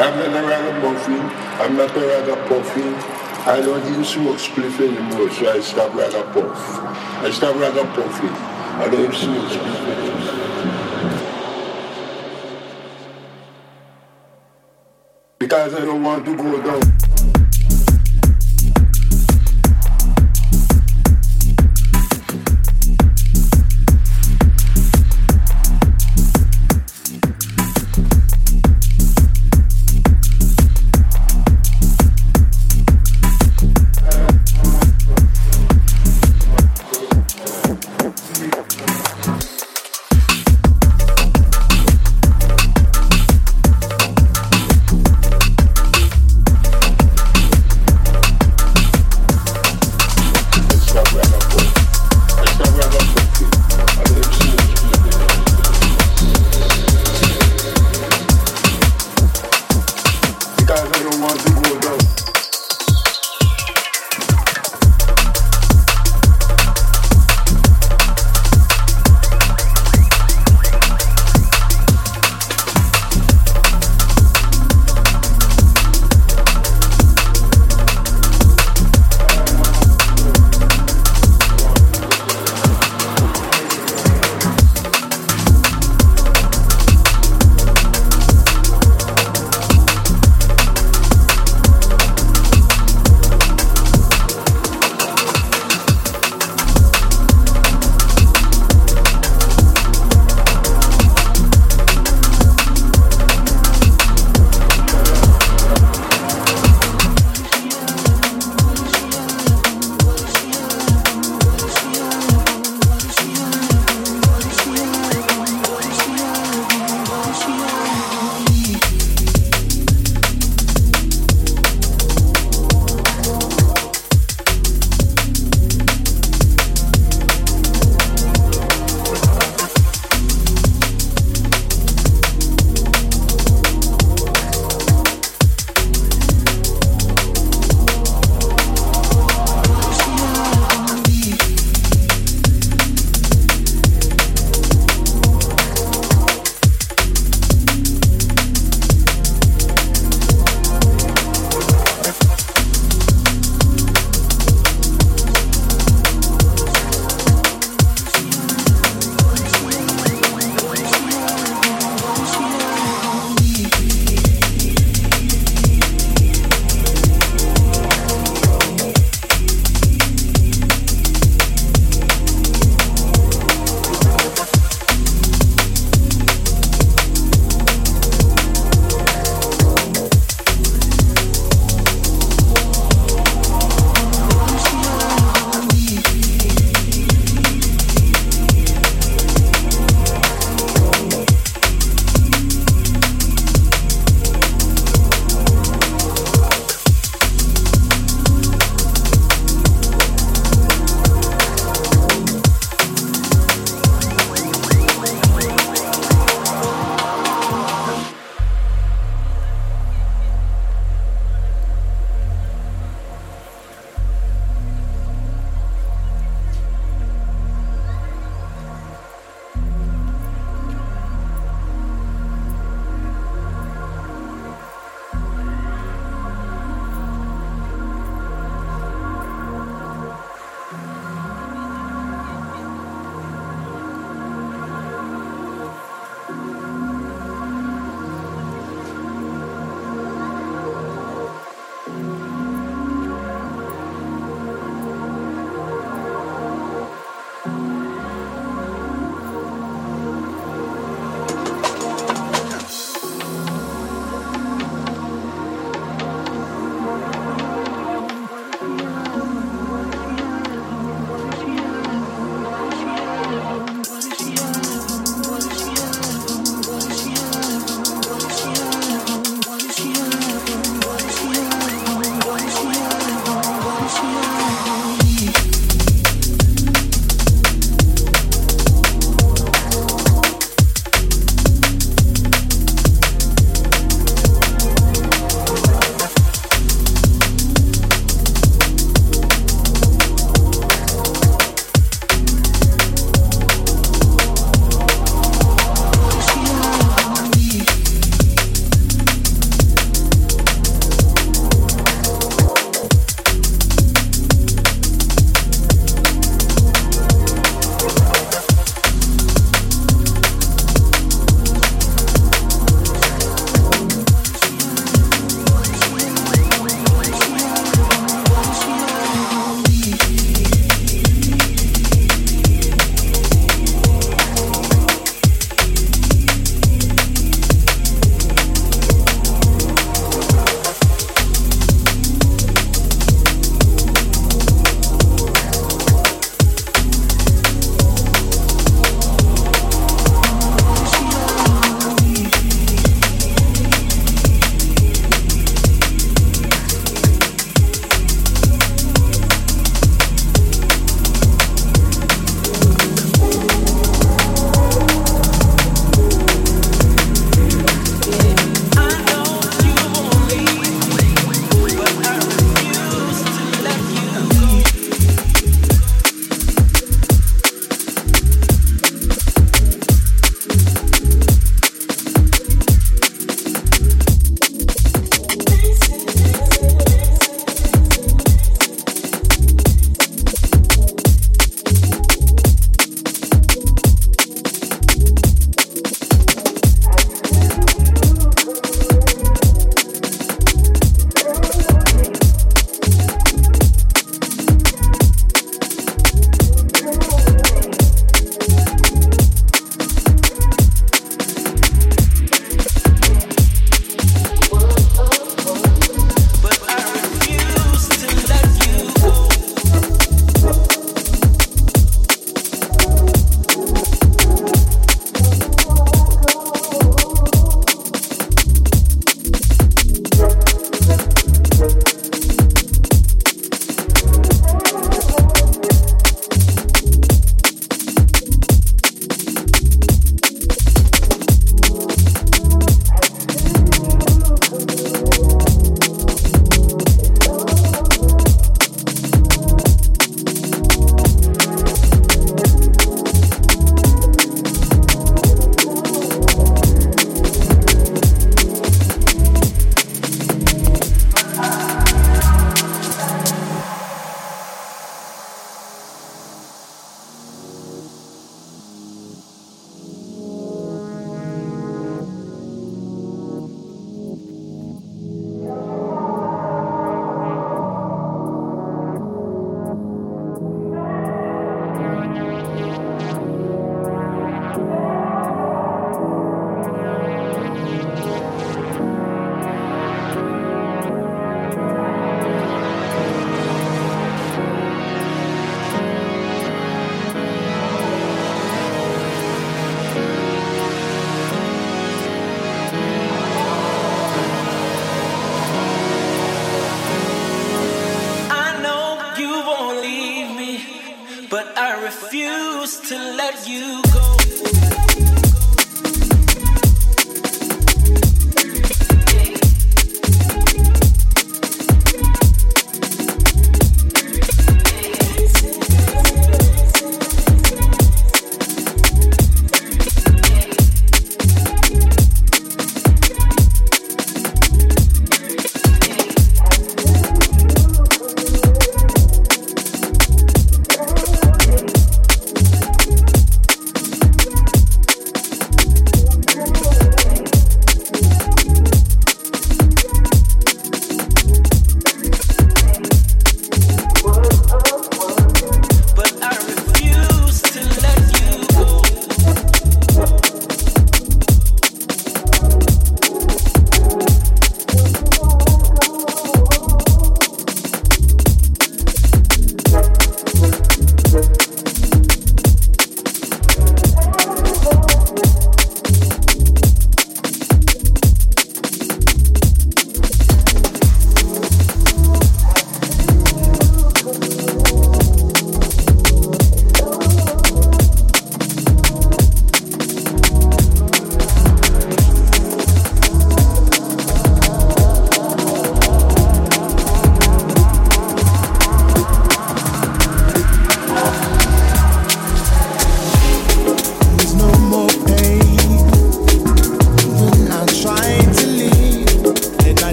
I'm not a ragamuffin. I'm not a ragamuffin. I don't even smoke spliff anymore, so I stop ragapuff. I stop ragamuffin. I don't even smoke spliff anymore. Because I don't want to go down.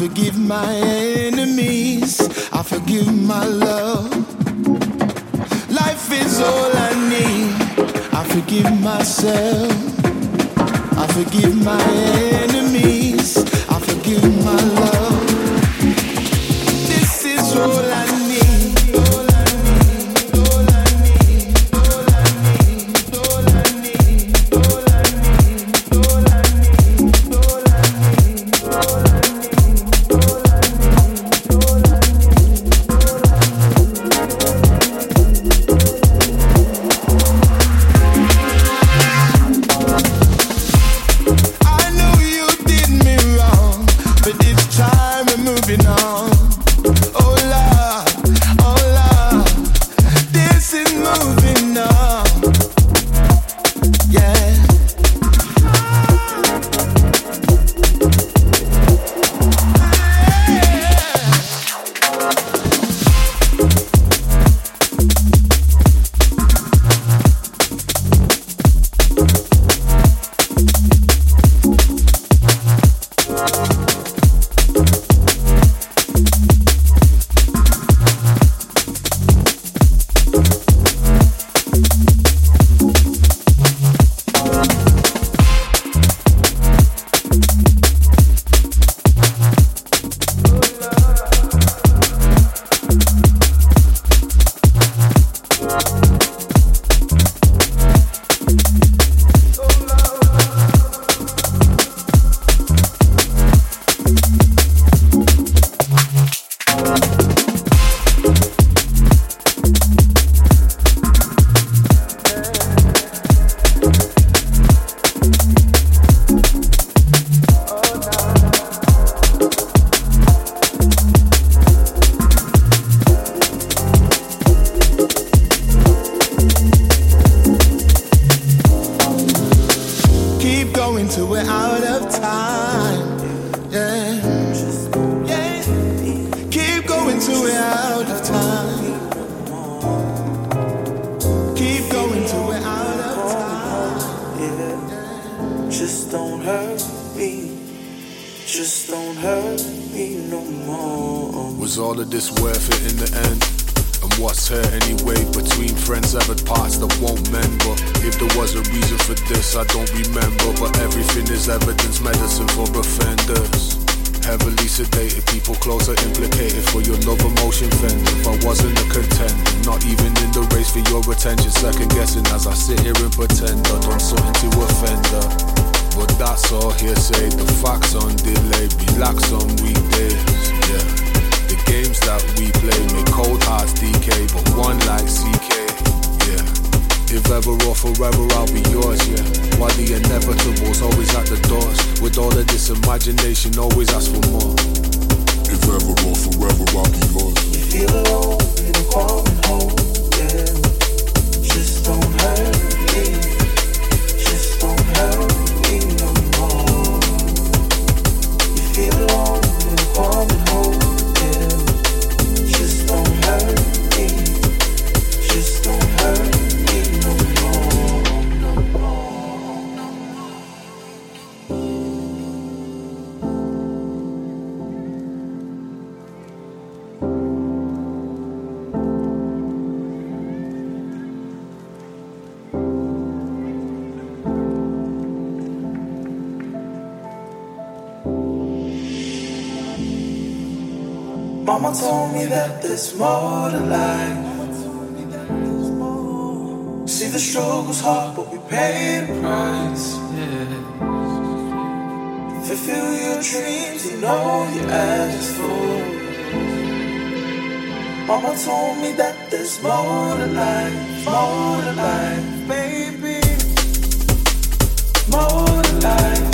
forgive my enemies. I forgive my love. Life is all I need. I forgive myself. I forgive my enemies. I forgive my love. Mama told me that there's more to life. See, the struggle's hard, but we pay the price. Fulfill your dreams, you know you asked for. Mama told me that there's more to life, more to life, baby. More to life.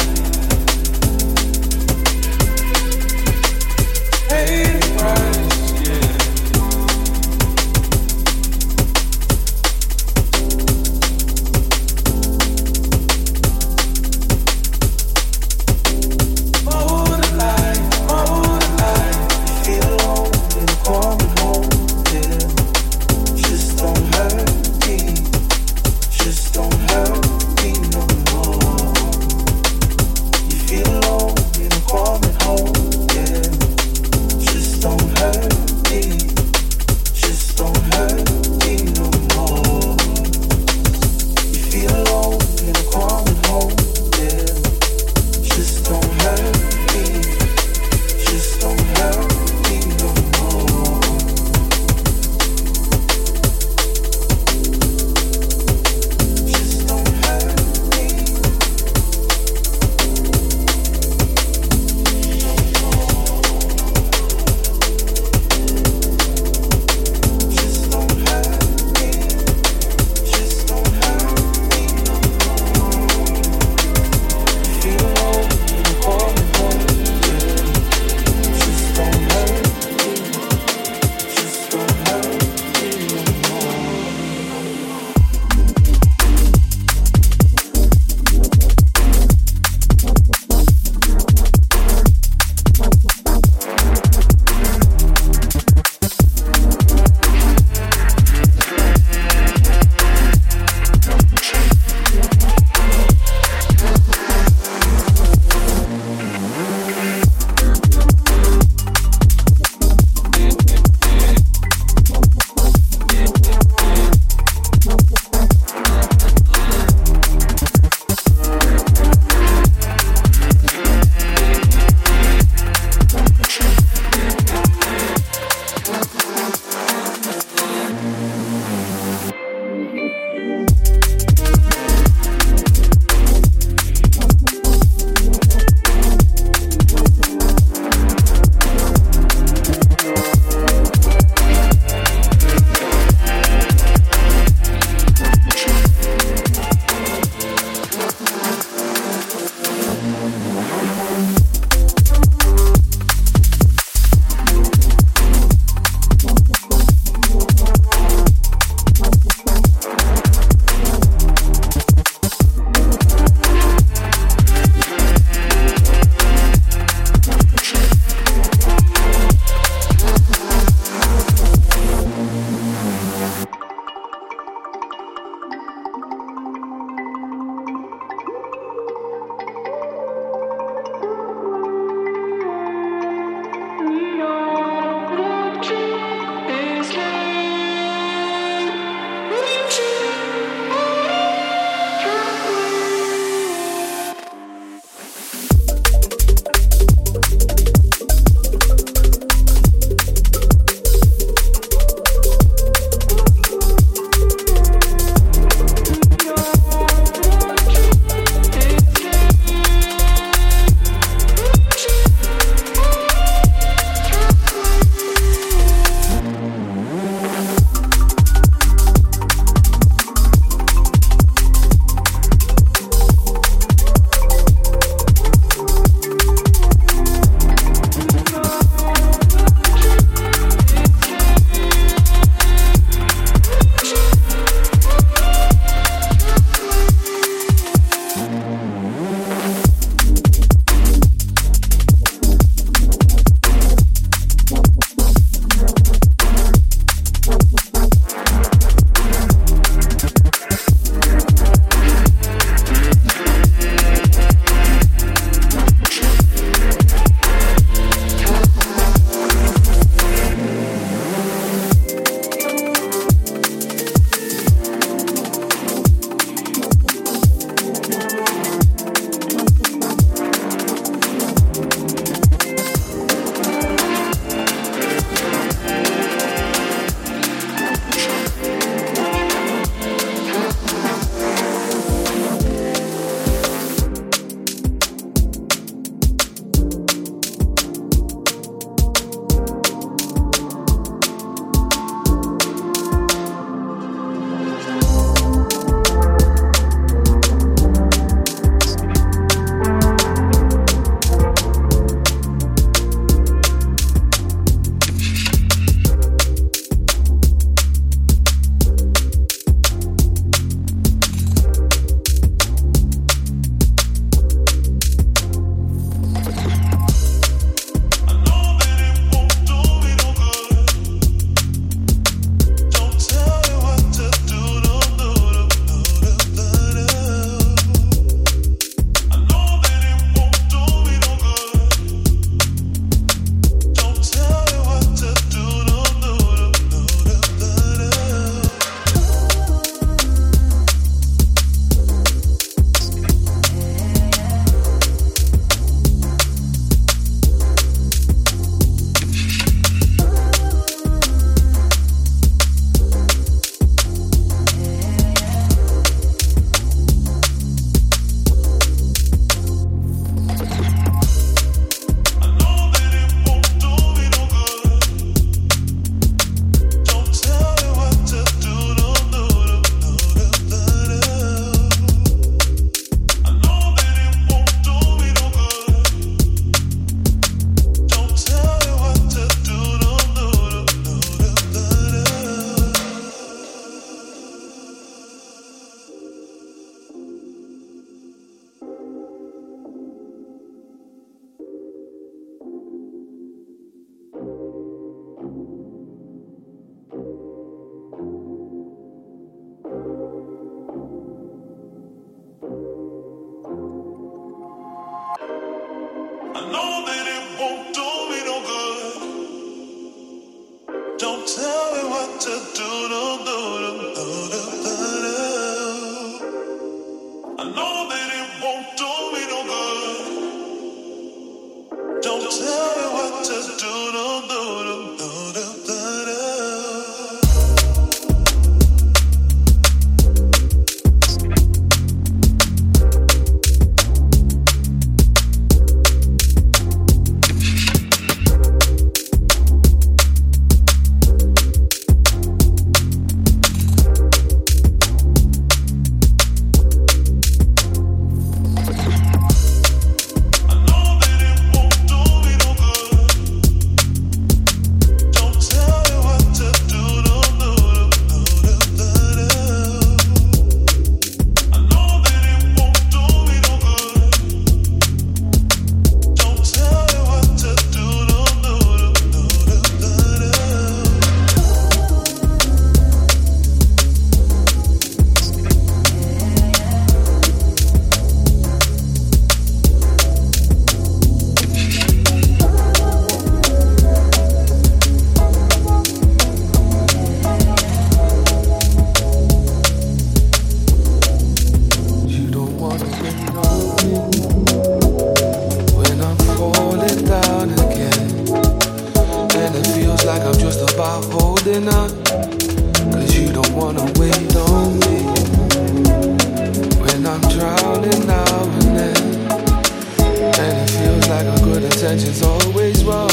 always wrong,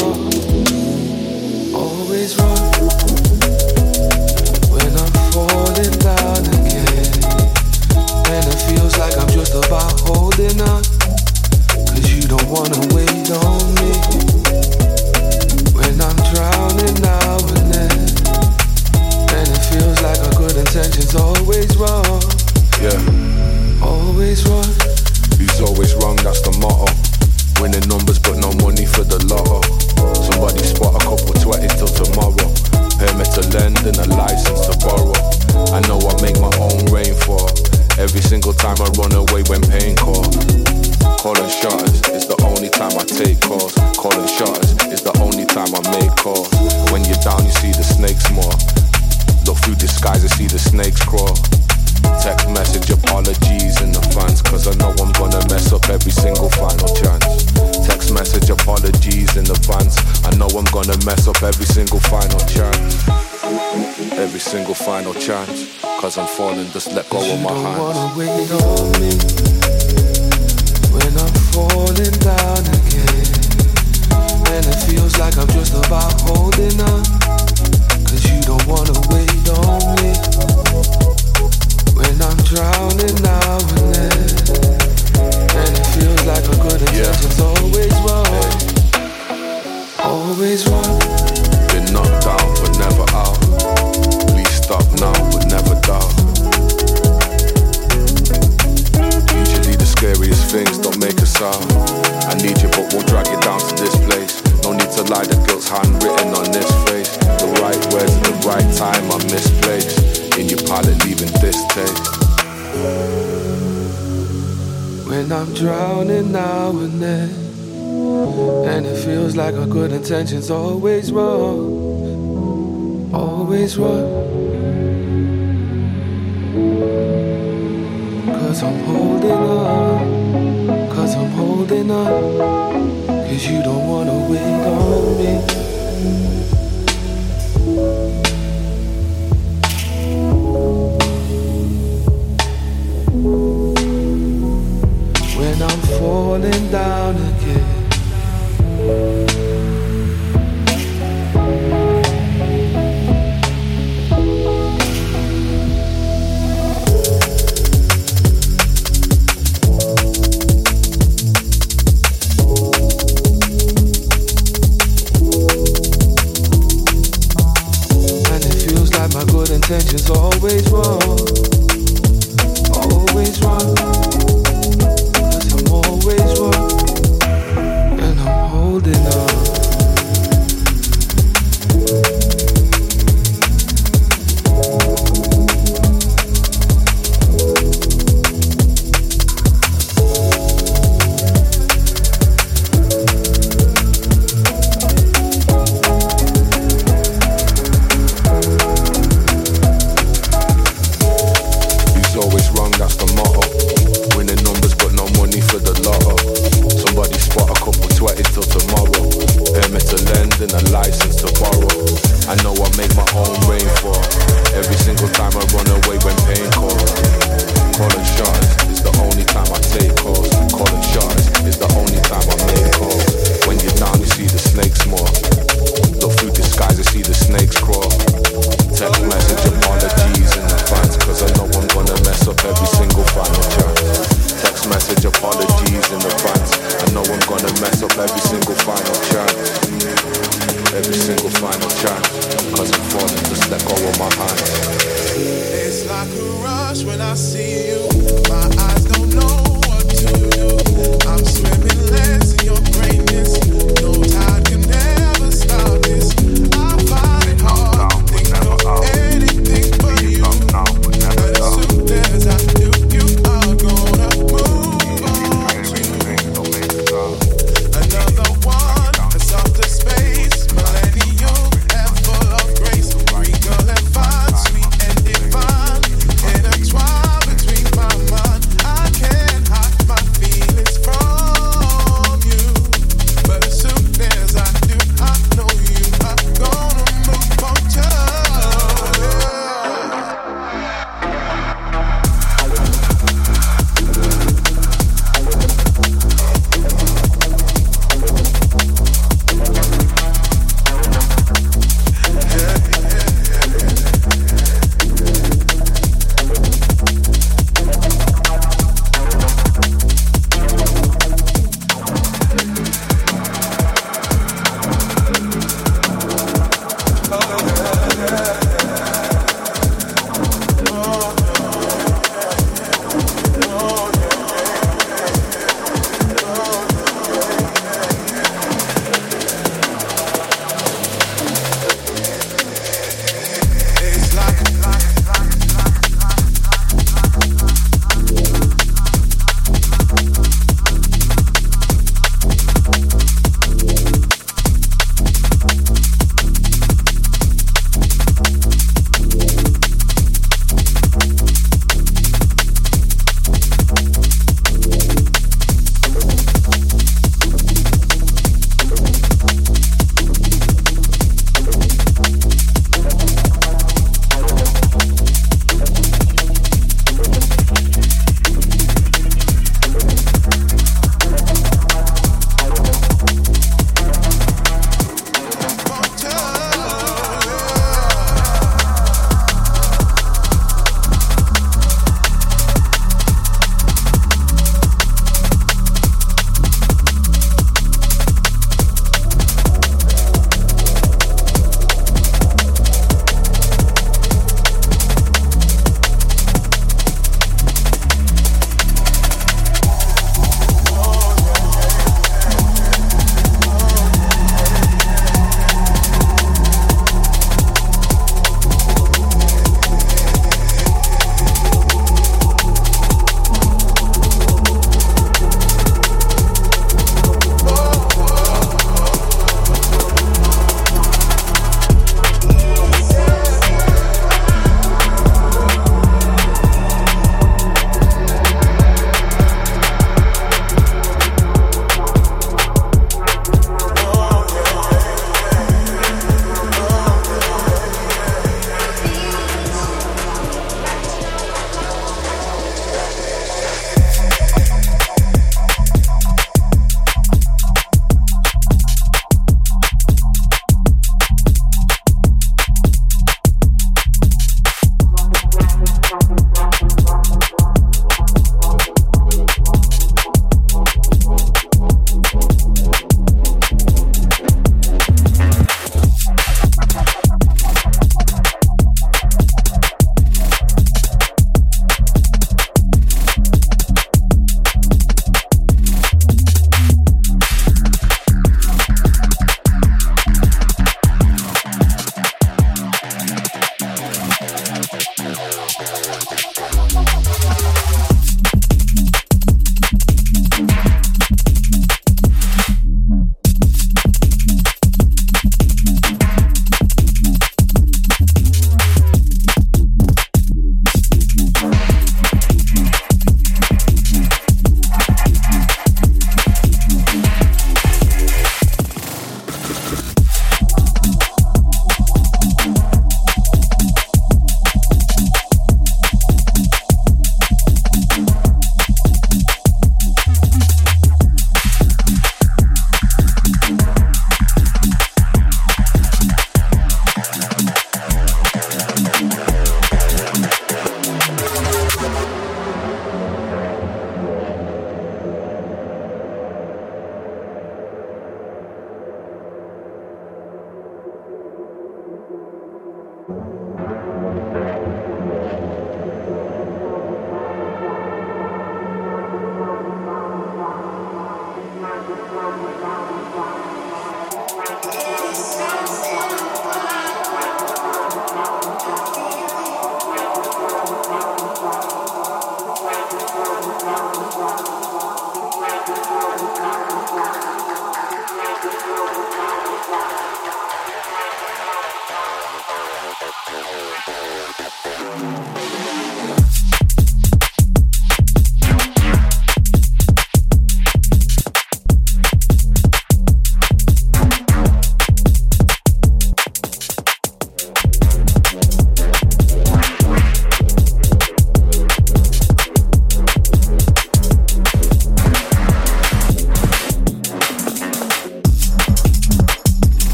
always wrong. When I'm falling down again, and it feels like I'm just about holding on. Cause you don't wanna wait on me. When I'm drowning now and then, and it feels like a good intention's always wrong. Yeah, always wrong. He's always wrong, that's the motto. Winning numbers but no money for the lotto. Somebody spot a couple twenties till tomorrow. Permit to lend and a license to borrow. I know I make my own rainfall. Every single time I run away when pain calls. Calling shots is the only time I take calls. Calling shots is the only time I make calls. When you're down, you see the snakes more. Look through disguise and see the snakes crawl. Text message apologies in advance, cause I know I'm gonna mess up every single final chance. Text message apologies in advance, I know I'm gonna mess up every single final chance. Every single final chance, cause I'm falling, just let go of my hands. wanna wait on me when I'm falling down again. And it feels like I'm just about holding on. Cause you don't wanna wait on me misplaced. In our name And it feels like a good effect always wrong. Always wrong. Been knocked out but never out. Please stop now but never doubt. UD the scariest things don't make us sow I need you but we'll drag it down to this place. No need to lie the girl's handwritten on this face. The right word at the right time I miss placed In your pilot leaving this taste. When I'm drowning now and then, and it feels like our good intentions always wrong, always wrong. Cause I'm holding on, cause I'm holding on, cause you don't wanna wait on me. Down